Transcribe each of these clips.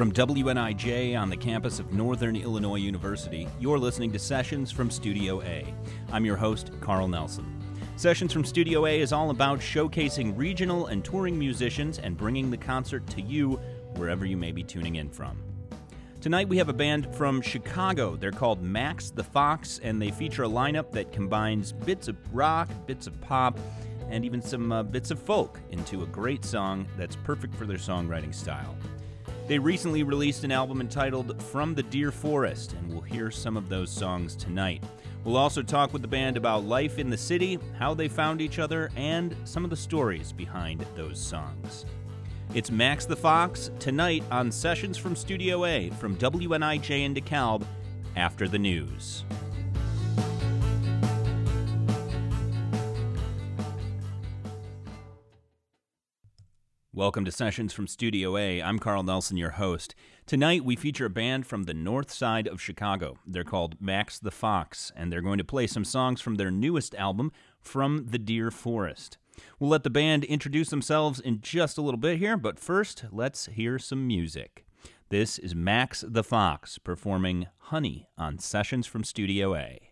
From WNIJ on the campus of Northern Illinois University, you're listening to Sessions from Studio A. I'm your host, Carl Nelson. Sessions from Studio A is all about showcasing regional and touring musicians and bringing the concert to you wherever you may be tuning in from. Tonight we have a band from Chicago. They're called Max the Fox, and they feature a lineup that combines bits of rock, bits of pop, and even some uh, bits of folk into a great song that's perfect for their songwriting style. They recently released an album entitled From the Deer Forest, and we'll hear some of those songs tonight. We'll also talk with the band about life in the city, how they found each other, and some of the stories behind those songs. It's Max the Fox tonight on Sessions from Studio A from WNIJ in DeKalb after the news. Welcome to Sessions from Studio A. I'm Carl Nelson, your host. Tonight we feature a band from the north side of Chicago. They're called Max the Fox, and they're going to play some songs from their newest album, From the Deer Forest. We'll let the band introduce themselves in just a little bit here, but first, let's hear some music. This is Max the Fox performing Honey on Sessions from Studio A.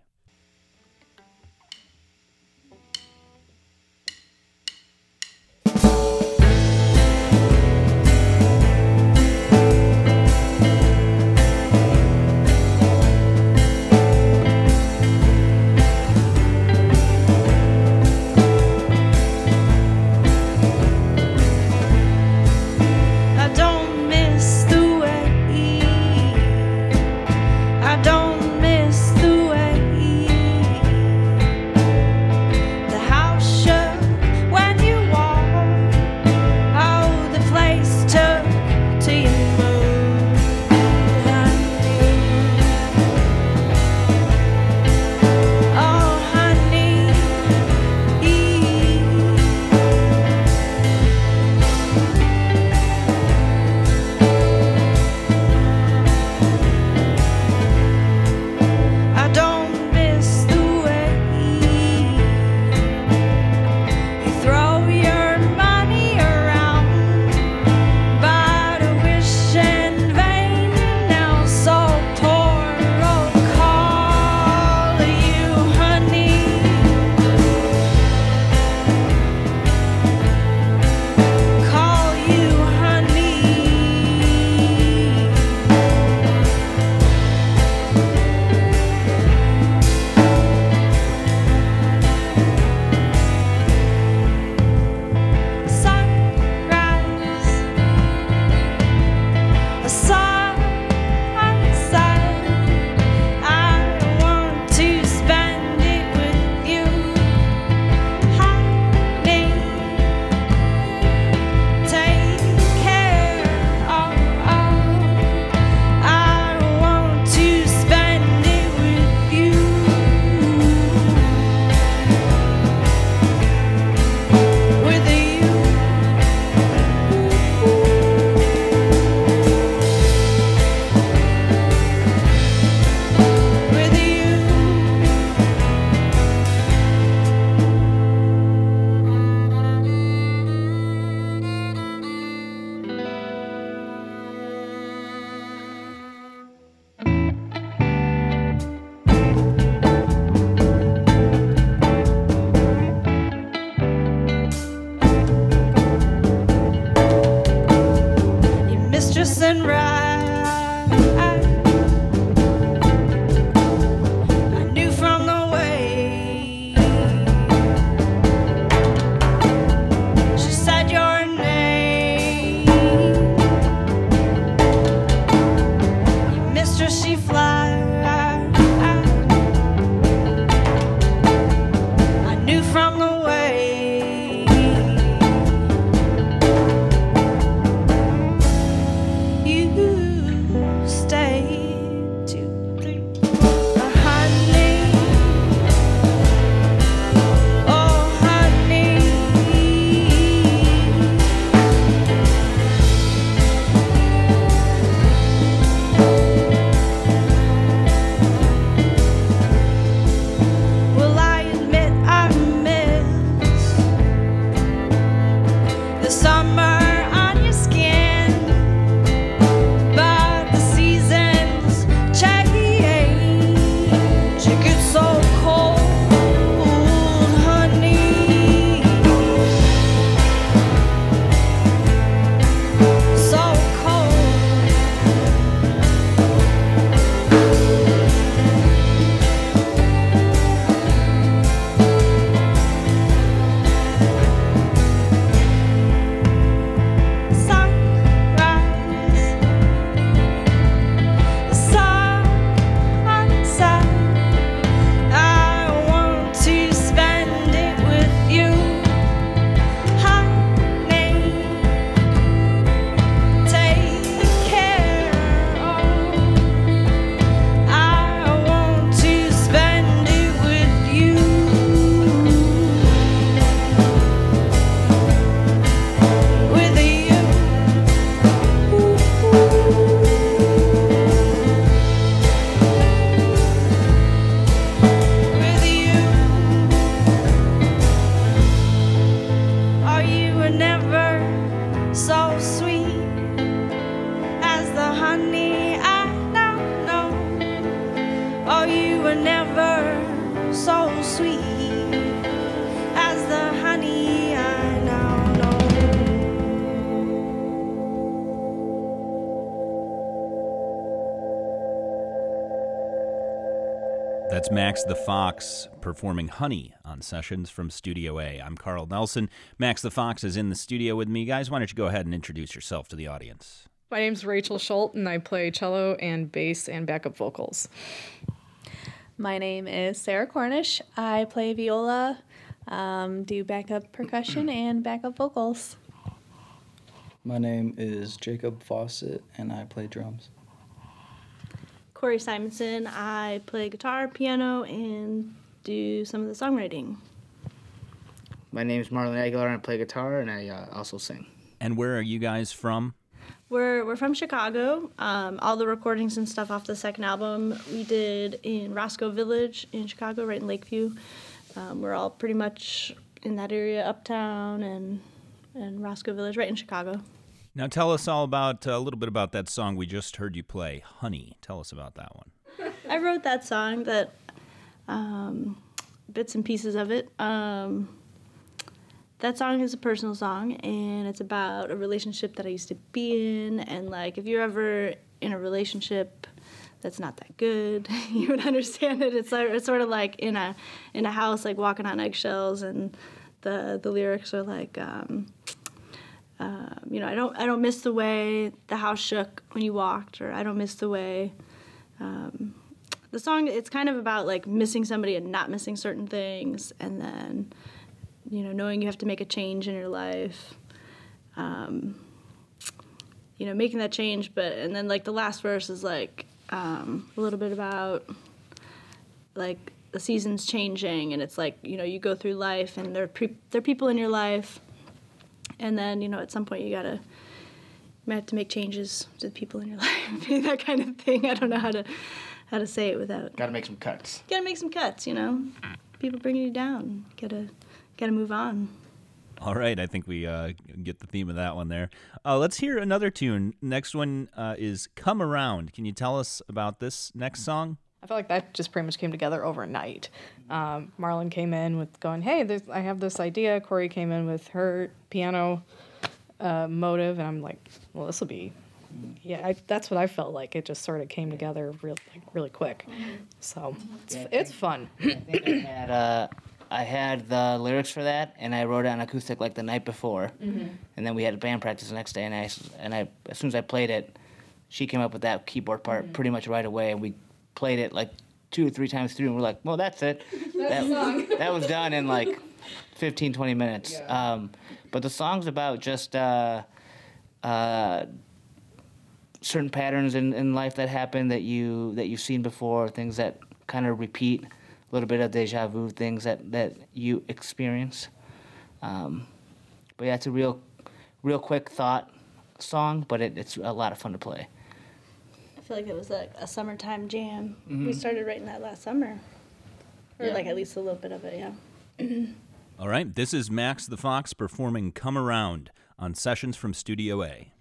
That's Max the Fox performing Honey on Sessions from Studio A. I'm Carl Nelson. Max the Fox is in the studio with me. Guys, why don't you go ahead and introduce yourself to the audience? My name's Rachel Schult, and I play cello and bass and backup vocals. My name is Sarah Cornish. I play viola, um, do backup percussion and backup vocals. My name is Jacob Fawcett, and I play drums. Corey Simonson. I play guitar, piano, and do some of the songwriting. My name is Marlon Aguilar, and I play guitar, and I uh, also sing. And where are you guys from? We're we're from Chicago. Um, all the recordings and stuff off the second album we did in Roscoe Village in Chicago, right in Lakeview. Um, we're all pretty much in that area, Uptown and and Roscoe Village, right in Chicago. Now tell us all about uh, a little bit about that song we just heard you play, Honey. Tell us about that one. I wrote that song, that um, bits and pieces of it. Um, that song is a personal song, and it's about a relationship that I used to be in. And like, if you're ever in a relationship that's not that good, you would understand it. It's it's sort of like in a in a house, like walking on eggshells, and the the lyrics are like. Um, um, you know, I don't I don't miss the way the house shook when you walked, or I don't miss the way. Um, the song it's kind of about like missing somebody and not missing certain things, and then you know knowing you have to make a change in your life. Um, you know, making that change, but and then like the last verse is like um, a little bit about like the seasons changing, and it's like you know you go through life, and there are pre- there are people in your life and then you know at some point you gotta you might have to make changes to the people in your life that kind of thing i don't know how to how to say it without Got to make some cuts. gotta make some cuts you know people bringing you down gotta gotta move on All right, I think we uh, get the theme of that one there. Uh, let's hear another tune. Next one uh, is Come Around. Can you tell us about this next song? I feel like that just pretty much came together overnight. Um, Marlon came in with going, "Hey, I have this idea." Corey came in with her piano uh, motive, and I'm like, "Well, this will be." Yeah, I, that's what I felt like. It just sort of came together real, like, really quick. So it's, Yeah, it's think- fun. I think I had uh, I had the lyrics for that, and I wrote it on acoustic like the night before, and then we had a band practice the next day, and I and I as soon as I played it, she came up with that keyboard part pretty much right away, and we played it like two or three times through, and we're like, well, that's it. that, that was done in like 15, 20 minutes. Um, but the song's about just uh, uh, certain patterns in, in life that happen that you that you've seen before, things that kind of repeat, a little bit of deja vu, things that, that you experience. Um, but yeah, it's a real, real quick thought song, but it, it's a lot of fun to play. I feel like it was like a summertime jam we mm-hmm. started writing that last summer or Yeah. like at least a little bit of it yeah All right, this is Max the Fox performing Come Around on Sessions from Studio A.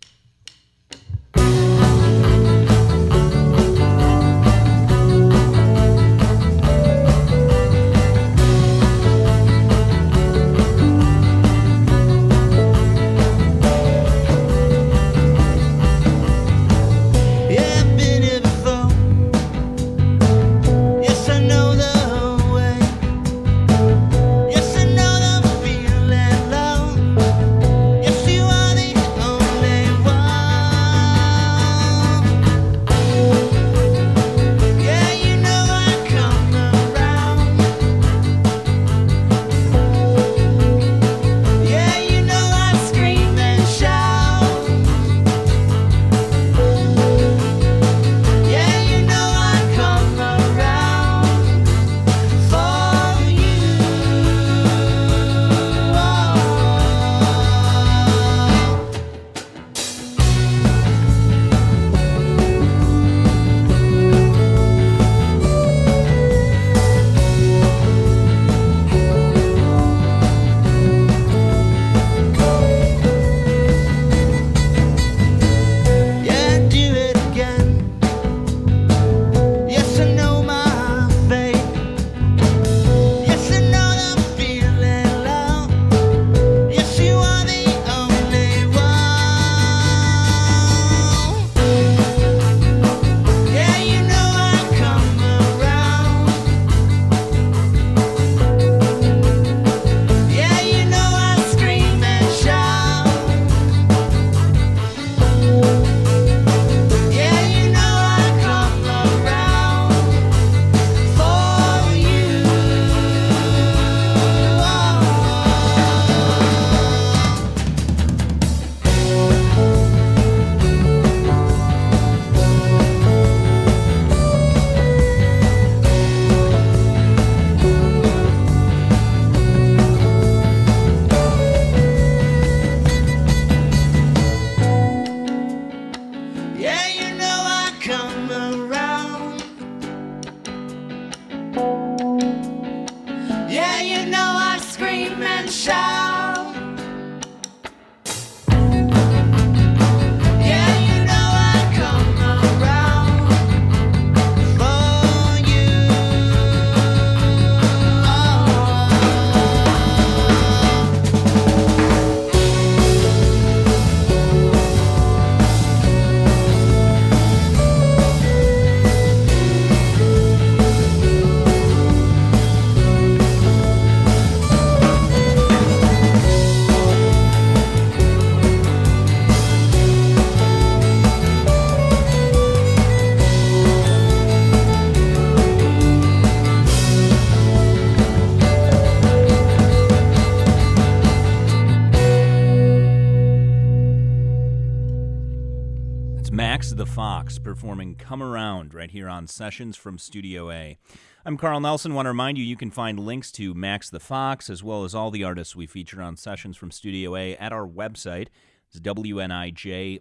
Fox performing Come Around right here on Sessions from Studio A. I'm Carl Nelson. Want to remind you you can find links to Max the Fox as well as all the artists we feature on Sessions from Studio A at our website. It's wnij.org.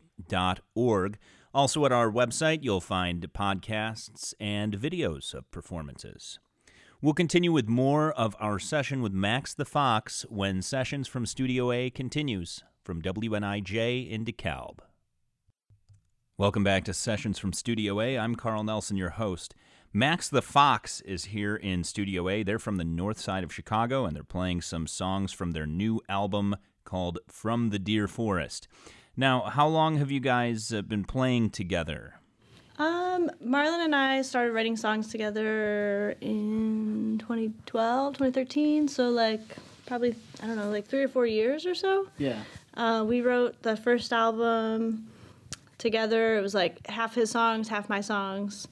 Also, at our website, you'll find podcasts and videos of performances. We'll continue with more of our session with Max the Fox when Sessions from Studio A continues from WNIJ in DeKalb. Welcome back to Sessions from Studio A. I'm Carl Nelson, your host. Max the Fox is here in Studio A. They're from the north side of Chicago and they're playing some songs from their new album called From the Deer Forest. Now, how long have you guys uh, been playing together? Um, Marlon and I started writing songs together in 2012, 2013. So like probably I don't know, like three or four years or so. Yeah. Uh, we wrote the first album together. It was like half his songs, half my songs,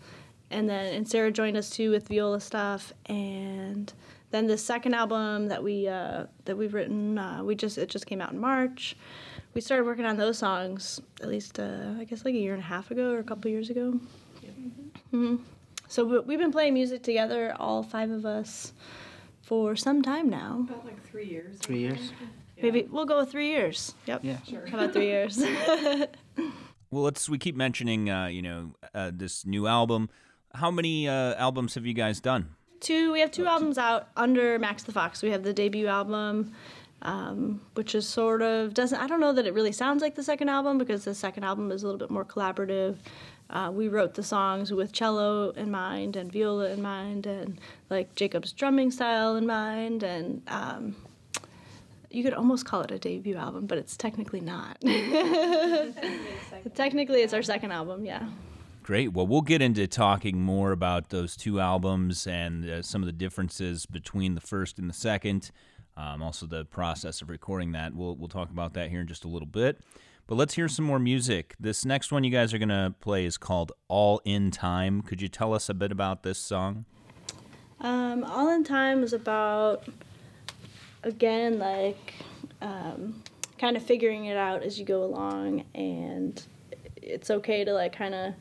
and then and Sarah joined us too with viola stuff. And then the second album that we uh, that we've written, uh, we just it just came out in March. We started working on those songs at least uh, I guess like a year and a half ago or a couple years ago. hmm So we- we've been playing music together, all five of us, for some time now. About like three years. Three years. Maybe we'll go with three years. Yep. Yeah. How about three years? Well, let's. We keep mentioning, uh, you know, uh, this new album. How many uh, albums have you guys done? two. We have two albums out under Max the Fox. We have the debut album, um, which is sort of doesn't. I don't know that it really sounds like the second album because the second album is a little bit more collaborative. Uh, we wrote the songs with cello in mind and viola in mind and like Jacob's drumming style in mind and. Um, you could almost call it a debut album, but it's technically not. technically, it's our second album, yeah. Great. Well, we'll get into talking more about those two albums and uh, some of the differences between the first and the second. Um, also, the process of recording that. We'll we'll talk about that here in just a little bit. But let's hear some more music. This next one you guys are gonna play is called "All in Time." Could you tell us a bit about this song? Um, All in Time is about, again, like um, kind of figuring it out as you go along, and it's okay to like kind of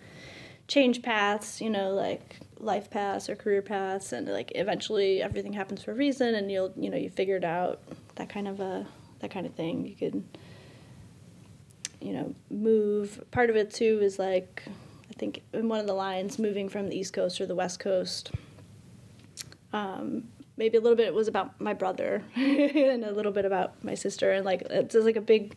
change paths, you know, like life paths or career paths, and like eventually everything happens for a reason, and you'll, you know, you figure it out. That kind of a that kind of thing. You could, you know, move. Part of it too is like. I think in one of the lines, moving from the East Coast or the West Coast, um, maybe a little bit was about my brother and a little bit about my sister. And like it's just like a big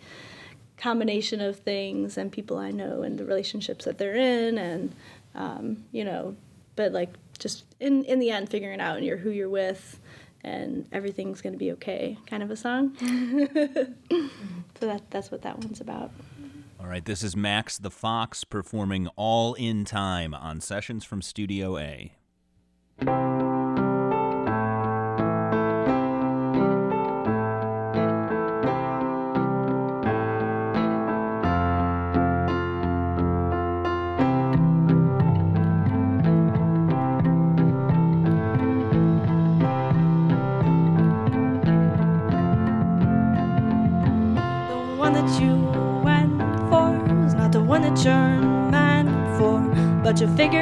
combination of things and people I know and the relationships that they're in and um, you know but like just in in the end figuring out and you're who you're with and everything's gonna be okay kind of a song. So that that's what that one's about. All right, this is Max the Fox performing "All in Time" on Sessions from Studio A. You'll figure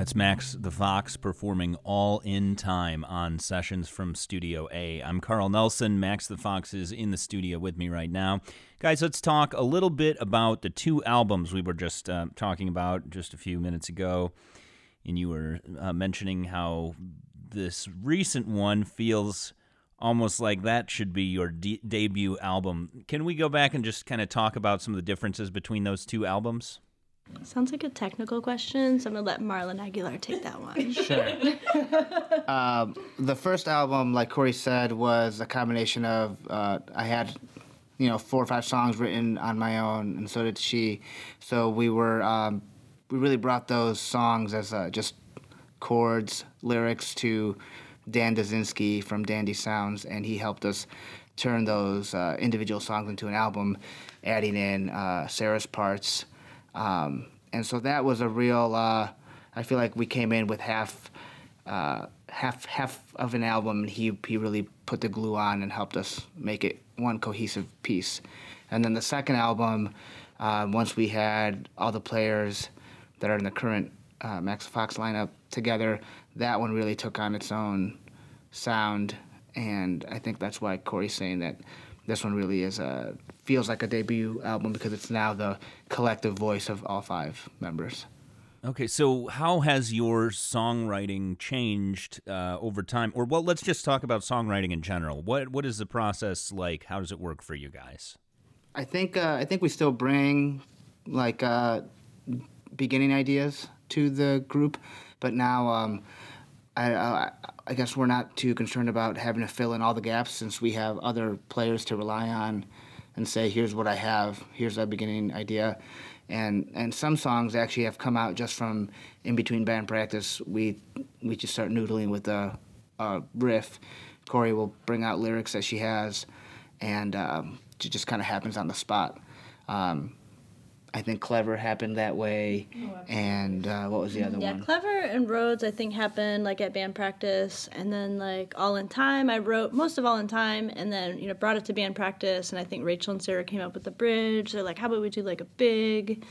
That's Max the Fox performing All in Time on Sessions from Studio A. I'm Carl Nelson. Max the Fox is in the studio with me right now. Guys, let's talk a little bit about the two albums we were just uh, talking about just a few minutes ago. And you were uh, mentioning how this recent one feels almost like that should be your de- debut album. Can we go back and just kind of talk about some of the differences between those two albums? Sounds like a technical question, so I'm gonna let Marlon Aguilar take that one. Sure. um, the first album, like Corey said, was a combination of uh, I had, you know, four or five songs written on my own, and so did she. So we were um, we really brought those songs as uh, just chords, lyrics to Dan Dazinski from Dandy Sounds, and he helped us turn those uh, individual songs into an album, adding in uh, Sarah's parts. Um, and so that was a real. Uh, I feel like we came in with half, uh, half, half of an album, and he he really put the glue on and helped us make it one cohesive piece. And then the second album, uh, once we had all the players that are in the current uh, Max Fox lineup together, that one really took on its own sound, and I think that's why Corey's saying that this one really is a feels like a debut album because it's now the collective voice of all five members. Okay, so how has your songwriting changed uh, over time? Or well, let's just talk about songwriting in general. What what is the process like? How does it work for you guys? I think uh, I think we still bring like uh, beginning ideas to the group, but now um, I, I I guess we're not too concerned about having to fill in all the gaps since we have other players to rely on and say here's what I have, here's our beginning idea, and and some songs actually have come out just from in between band practice. We we just start noodling with a, a riff Corey will bring out lyrics that she has, and um, it just kind of happens on the spot. Um, I think Clever happened that way, and uh, what was the other Yeah, one? Yeah, Clever and Roads, I think, happened like at band practice, and then like All in Time. I wrote most of All in Time, and then you know brought it to band practice, and I think Rachel and Sarah came up with the bridge. They're like, how about we do like a big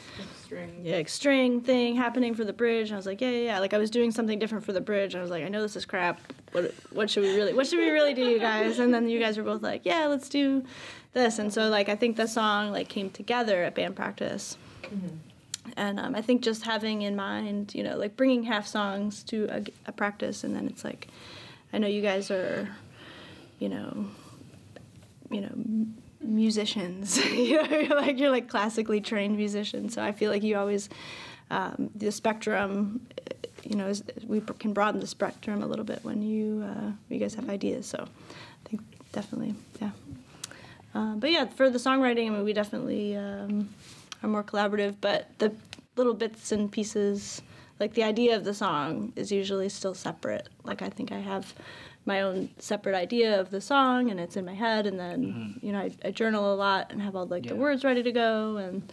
yeah, like string thing happening for the bridge? And I was like, yeah, yeah, yeah. Like I was doing something different for the bridge. I was like, I know this is crap. What what should we really what should we really do, you guys? And then you guys were both like, yeah, let's do this. And so like I think the song like came together at band practice and um, I think just having in mind, you know, like bringing half songs to a, a practice, and then it's like, I know you guys are, you know, you know, musicians. you know, you're like you're like classically trained musicians, so I feel like you always um, the spectrum. You know, is, we can broaden the spectrum a little bit when you uh, you guys have ideas. So, I think definitely, yeah. Um, but yeah, for the songwriting, I mean, we definitely um, are more collaborative. But the little bits and pieces, like the idea of the song, is usually still separate. Like I think I have my own separate idea of the song, and it's in my head. And then you know, I, I journal a lot and have all like the words ready to go, and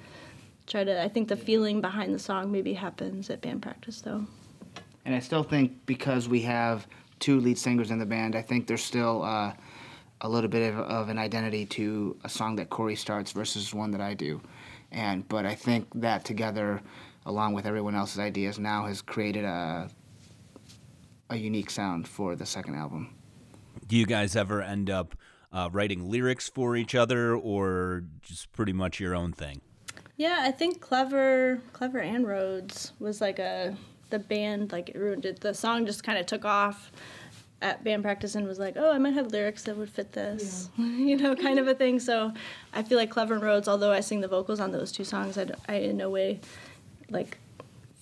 try to. I think the feeling behind the song maybe happens at band practice, though. And I still think because we have two lead singers in the band, I think there's still uh, a little bit of, of an identity to a song that Corey starts versus one that I do. And but I think that together, along with everyone else's ideas, now has created a a unique sound for the second album. Do you guys ever end up uh, writing lyrics for each other, or just pretty much your own thing? Yeah, I think Clever, Clever and Roads was like a the band like it ruined it. The song just kind of took off at band practice and was like, oh, I might have lyrics that would fit this, you know, kind of a thing. So I feel like Clever and Roads, although I sing the vocals on those two songs, I in no way like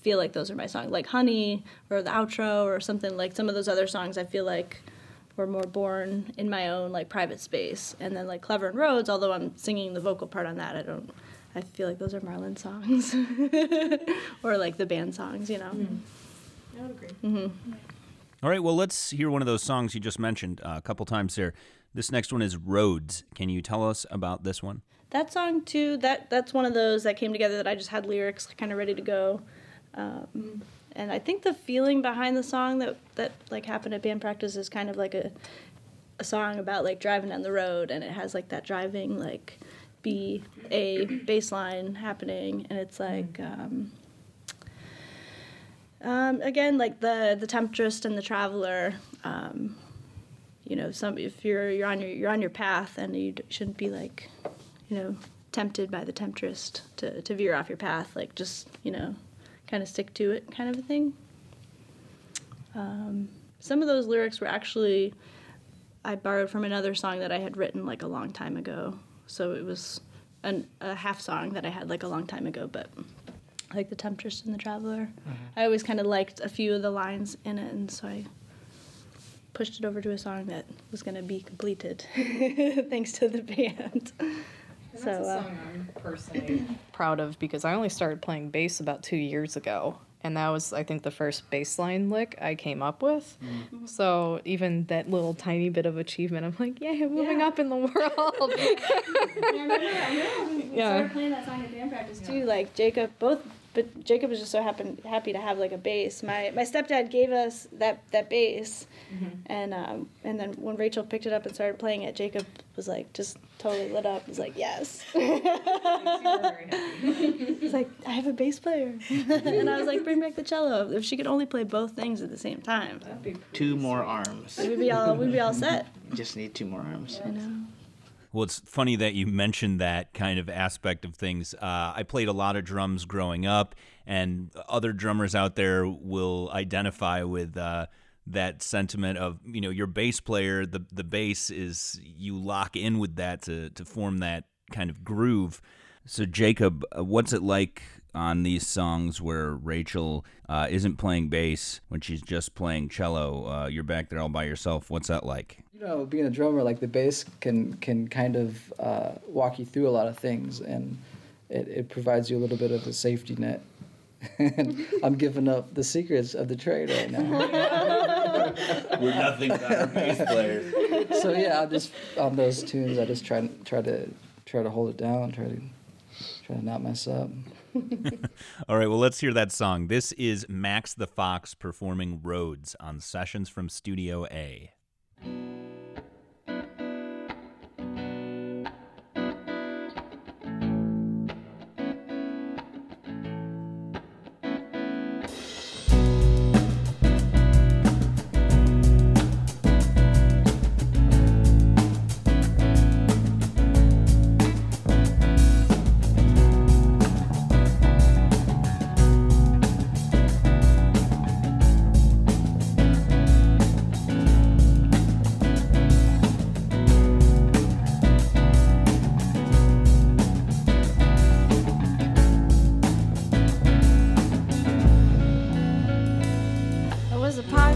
feel like those are my songs. Like Honey or the outro or something like some of those other songs, I feel like were more born in my own like private space. And then like Clever and Roads, although I'm singing the vocal part on that, I don't. I feel like those are Marlon songs, or like the band songs, you know. Mm. I would agree. Mm-hmm. All right, well, let's hear one of those songs you just mentioned uh, a couple times there. This next one is Roads. Can you tell us about this one? That song too. That that's one of those that came together that I just had lyrics kind of ready to go. Um, and I think the feeling behind the song that that like happened at band practice is kind of like a a song about like driving down the road, and it has like that driving like B A bass line happening, and it's like. Um, um, again, like the the temptress and the traveler, um, you know, some if you're you're on your you're on your path and you shouldn't be like, you know, tempted by the temptress to to veer off your path. Like just you know, kind of stick to it, kind of a thing. Um, some of those lyrics were actually I borrowed from another song that I had written like a long time ago. So it was an, a half song that I had like a long time ago, but like the temptress and the traveler. I always kind of liked a few of the lines in it, and so I pushed it over to a song that was going to be completed thanks to the band. So, that's a song uh, I'm personally proud of because I only started playing bass about two years ago. And that was, I think, the first bass line lick I came up with. So even that little tiny bit of achievement, I'm like, yeah, moving Yeah. up in the world. Yeah. I started playing that song at band practice too. Like Jacob, both, but Jacob was just so happen, happy to have like a bass. My my stepdad gave us that that bass, and um, and then when Rachel picked it up and started playing it, Jacob was like just totally lit up. He's like, yes. He's like, I have a bass player, and I was like, bring back the cello. If she could only play both things at the same time, Two more arms. we'd be all we'd be all set. Just need two more arms. I know. Well, it's funny that you mentioned that kind of aspect of things. Uh, I played a lot of drums growing up, and other drummers out there will identify with uh, that sentiment of you know your bass player. The the bass is you lock in with that to to form that kind of groove. So Jacob, uh, what's it like on these songs where Rachel uh, isn't playing bass when she's just playing cello? Uh, you're back there all by yourself. What's that like? You know, being a drummer, like the bass can can kind of uh, walk you through a lot of things, and it, it provides you a little bit of a safety net. and I'm giving up the secrets of the trade right now. We're nothing but our bass players. so yeah, I just on those tunes, I just try try to try to hold it down, try to try to not mess up. All right, well, let's hear that song. This is Max the Fox performing Roads on Sessions from Studio A.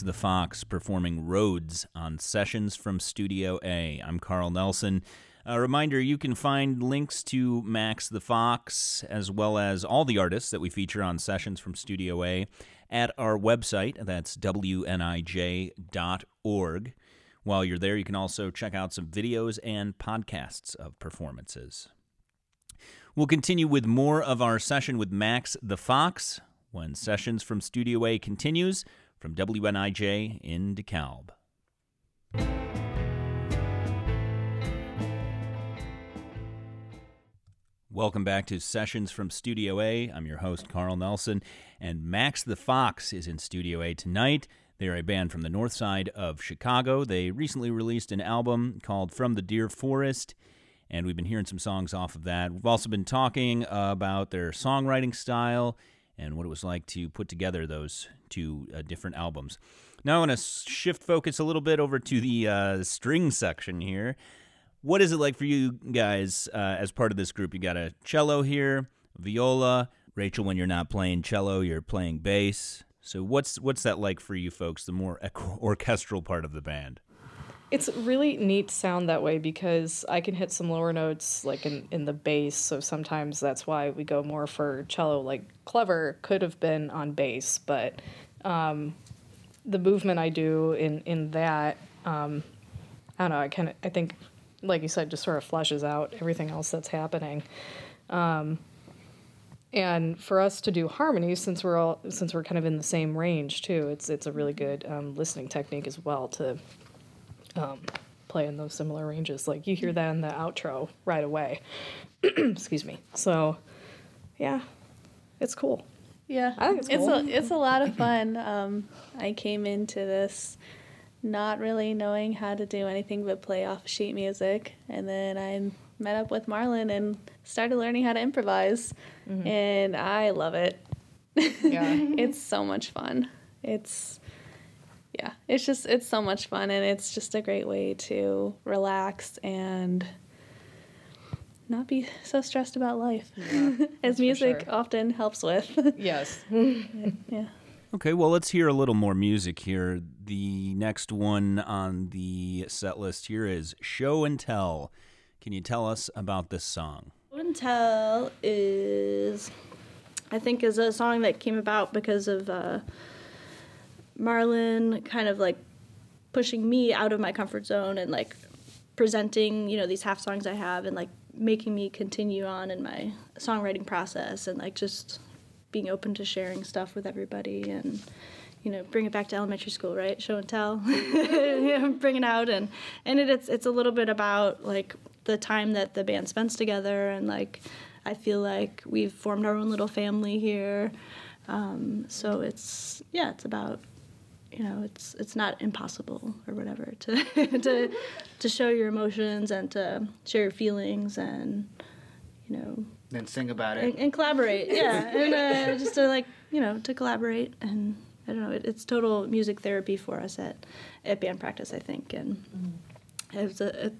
The Fox performing Roads on Sessions from Studio A. I'm Carl Nelson. A reminder you can find links to Max the Fox as well as all the artists that we feature on Sessions from Studio A at our website. That's wnij.org. While you're there, you can also check out some videos and podcasts of performances. We'll continue with more of our session with Max the Fox when Sessions from Studio A continues from WNIJ in DeKalb. Welcome back to Sessions from Studio A. I'm your host, Carl Nelson, and Max the Fox is in Studio A tonight. They're a band from the north side of Chicago. They recently released an album called From the Deer Forest, and we've been hearing some songs off of that. We've also been talking about their songwriting style and what it was like to put together those two uh, different albums. Now I want to shift focus a little bit over to the uh, string section here. What is it like for you guys uh, as part of this group? You got a cello here, viola. Rachel, when you're not playing cello, you're playing bass. So what's what's that like for you folks? The more orchestral part of the band. It's really neat sound that way because I can hit some lower notes like in, in the bass. So sometimes that's why we go more for cello. Like Clever could have been on bass, but um, the movement I do in in that, um, I don't know. I kind of I think, like you said, just sort of flushes out everything else that's happening. Um, and for us to do harmonies, since we're all since we're kind of in the same range too, it's it's a really good um, listening technique as well to um, play in those similar ranges. Like you hear that in the outro right away. Excuse me. So, yeah, it's cool. Yeah, I think it's it's a it's a lot of fun. Um, I came into this not really knowing how to do anything but play off sheet music, and then I met up with Marlon and started learning how to improvise, and I love it. Yeah. it's so much fun. It's yeah, it's just it's so much fun, and it's just a great way to relax and not be so stressed about life, as music sure. often helps with. Yes. yeah. Okay, well, let's hear a little more music here. The next one on the set list here is Show and Tell. Can you tell us about this song? Show and Tell is, I think, is a song that came about because of uh, Marlon kind of like pushing me out of my comfort zone and like presenting, you know, these half songs I have and like making me continue on in my songwriting process and like just being open to sharing stuff with everybody and you know bring it back to elementary school right? Show and tell. Bring it out and and it, it's it's a little bit about like the time that the band spends together and like i feel like we've formed our own little family here. Um, so it's yeah it's about you know it's it's not impossible or whatever to to to show your emotions and to share your feelings and you know Then sing about it. and collaborate. Yeah, and uh, just to like you know to collaborate and I don't know. It, it's total music therapy for us at at band practice, I think, and. It was a, a,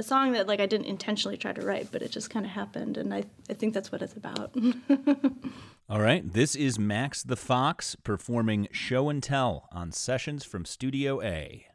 a song that like I didn't intentionally try to write, but it just kind of happened, and I, I think that's what it's about. All right, this is Max the Fox performing Show and Tell on Sessions from Studio A.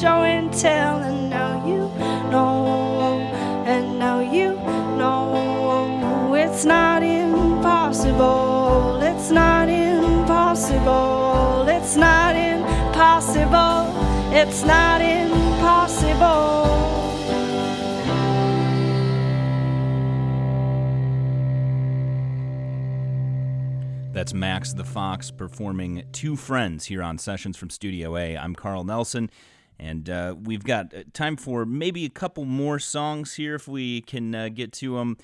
show and tell, and now you know, and now you know it's not impossible, it's not impossible, it's not impossible, it's not impossible. That's Max the Fox performing Two Friends here on Sessions from Studio A. I'm Carl Nelson, and uh, we've got uh, time for maybe a couple more songs here if we can uh, get to them.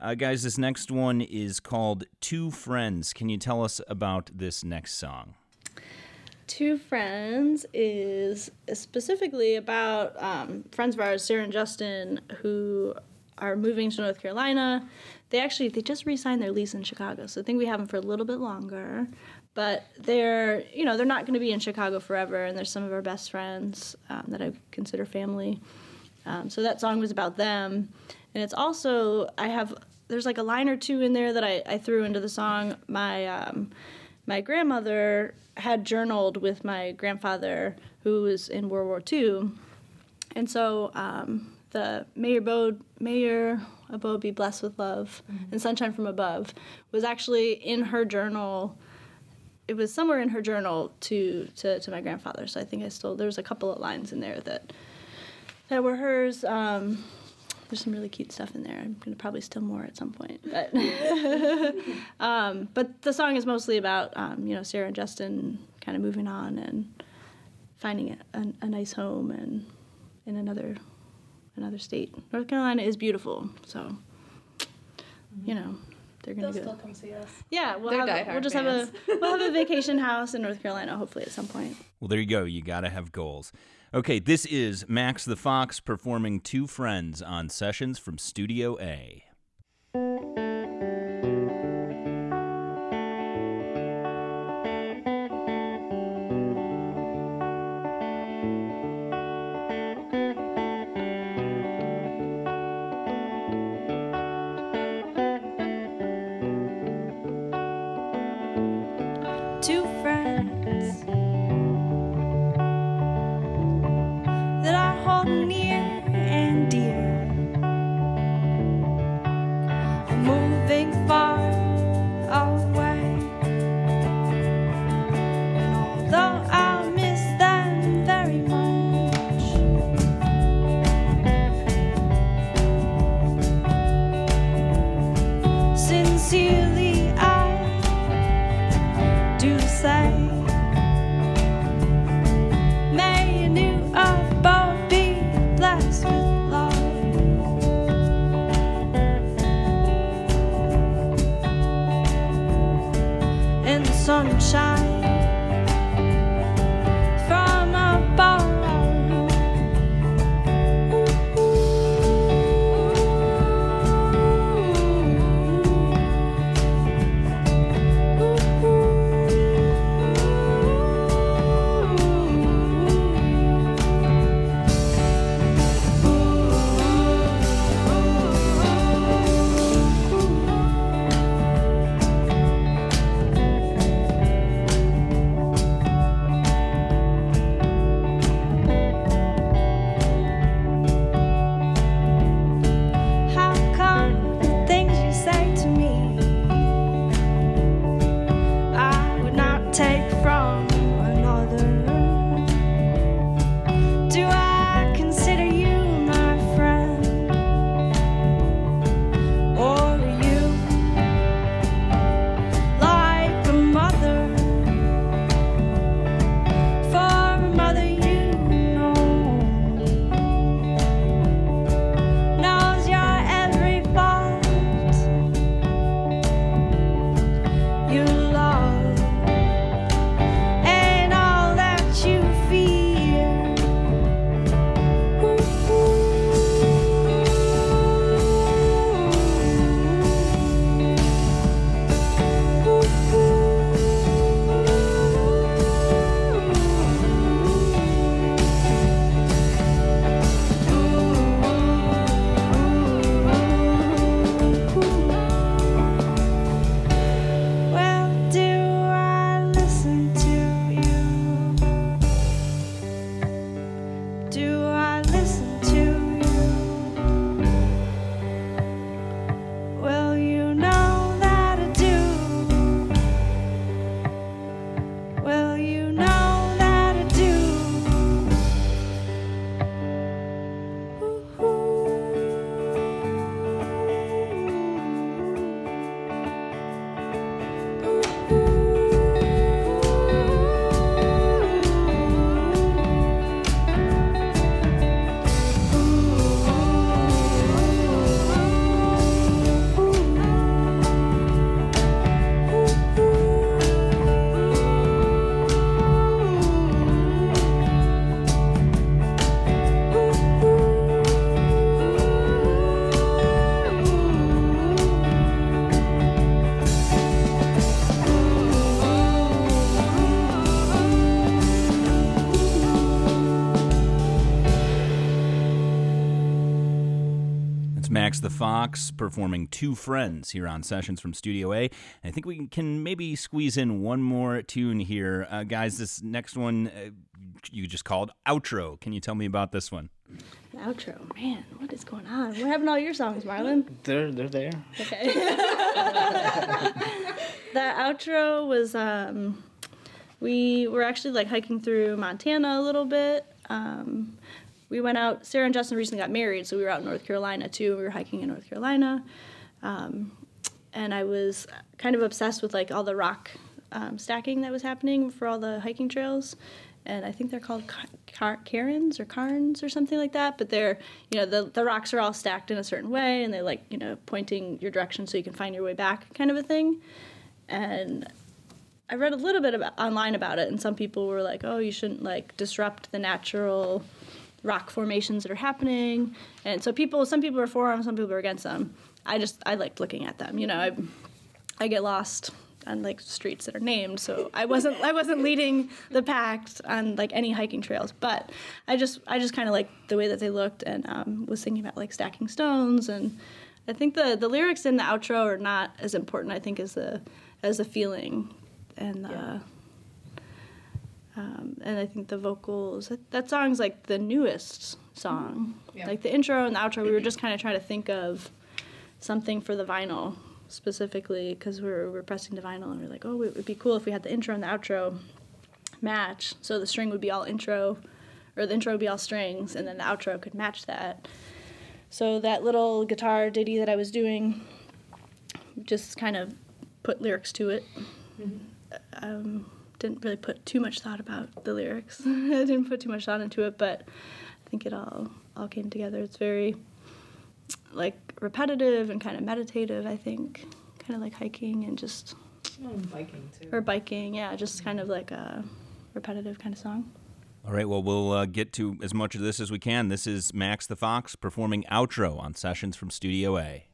Uh, guys, this next one is called Two Friends. Can you tell us about this next song? Two Friends is specifically about um, friends of ours, Sarah and Justin, who are moving to North Carolina. They actually they just re-signed their lease in Chicago, so I think we have them for a little bit longer. But they're you know they're not going to be in Chicago forever, and they're some of our best friends um, that I consider family. Um, so that song was about them, and it's also I have there's like a line or two in there that I, I threw into the song. My um, my grandmother had journaled with my grandfather who was in World War II, and so um, the Mayor Bode, Mayor Abode be blessed with love and sunshine from above was actually in her journal. It was somewhere in her journal to, to, to my grandfather. So I think I still there's a couple of lines in there that that were hers. Um, there's some really cute stuff in there. I'm gonna probably steal more at some point, but um, but the song is mostly about um, you know Sarah and Justin kind of moving on and finding a, a, a nice home and in another another state. North Carolina is beautiful, so you know they're gonna They'll still come see us. Yeah, we'll, They're have, we'll just have a we'll have a vacation house in North Carolina, hopefully at some point. Well, there you go. You got to have goals. Okay, this is Max the Fox performing Two Friends on Sessions from Studio A. performing Two Friends here on Sessions from Studio A. I think we can maybe squeeze in one more tune here. Uh, guys, this next one uh, you just called Outro. Can you tell me about this one? The outro, man, what is going on? What happened to all your songs, Marlon? They're they're there. Okay. that outro was um, we were actually like hiking through Montana a little bit. Um, we went out. Sarah and Justin recently got married, so we were out in North Carolina too. We were hiking in North Carolina, um, and I was kind of obsessed with like all the rock um, stacking that was happening for all the hiking trails. And I think they're called cairns or cairns or something like that. But they're, you know, the, the rocks are all stacked in a certain way, and they're like, you know, pointing your direction so you can find your way back, kind of a thing. And I read a little bit about online about it, and some people were like, "Oh, you shouldn't like disrupt the natural rock formations that are happening." And so people, some people are for them, some people are against them. I just I liked looking at them. You know, I I get lost on like streets that are named, so I wasn't I wasn't leading the pack on like any hiking trails, but I just I just kind of liked the way that they looked and um, was thinking about like stacking stones and. I think the, the lyrics in the outro are not as important. I think as the as the feeling and the um, and I think the vocals. That, that song's like the newest song. Yeah. Like the intro and the outro, we were just kind of trying to think of something for the vinyl specifically because we're we're pressing to vinyl and we're like, oh, it would be cool if we had the intro and the outro match. So the string would be all intro, or the intro would be all strings, and then the outro could match that. So that little guitar ditty that I was doing, just kind of put lyrics to it. Um, didn't really put too much thought about the lyrics. I didn't put too much thought into it, but I think it all all came together. It's very like repetitive and kind of meditative. I think kind of like hiking and just biking too. or biking. Yeah, just kind of like a repetitive kind of song. All right, well, we'll uh, get to as much of this as we can. This is Max the Fox performing Outro on Sessions from Studio A.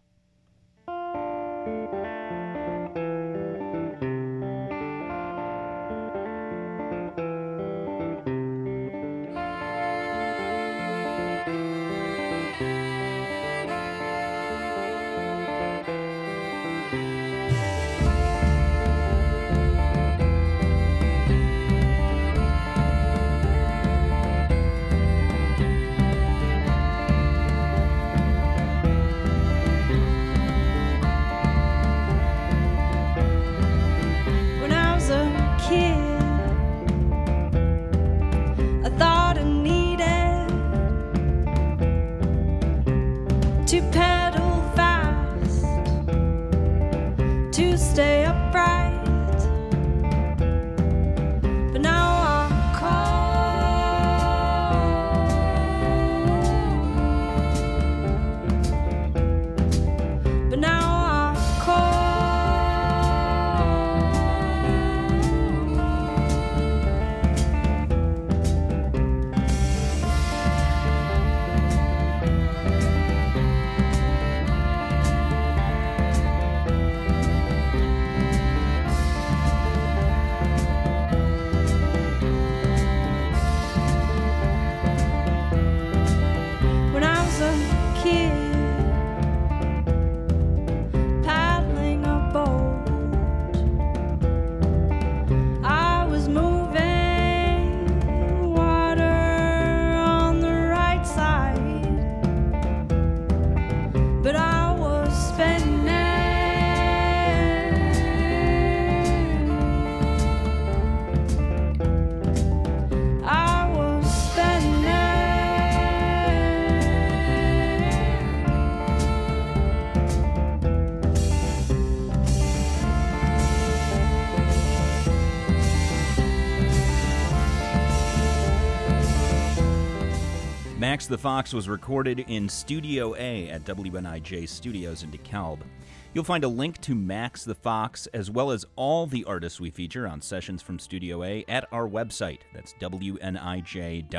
Max the Fox was recorded in Studio A at WNIJ Studios in DeKalb. You'll find a link to Max the Fox as well as all the artists we feature on Sessions from Studio A at our website. That's WNIJ.org.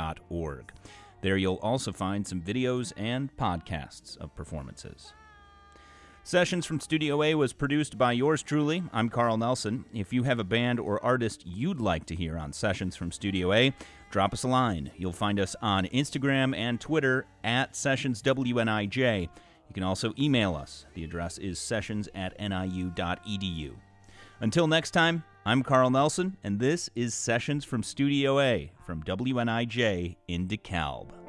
There you'll also find some videos and podcasts of performances. Sessions from Studio A was produced by yours truly. I'm Carl Nelson. If you have a band or artist you'd like to hear on Sessions from Studio A, drop us a line. You'll find us on Instagram and Twitter at SessionsWNIJ. You can also email us. The address is sessions at niu.edu. Until next time, I'm Carl Nelson, and this is Sessions from Studio A from WNIJ in DeKalb.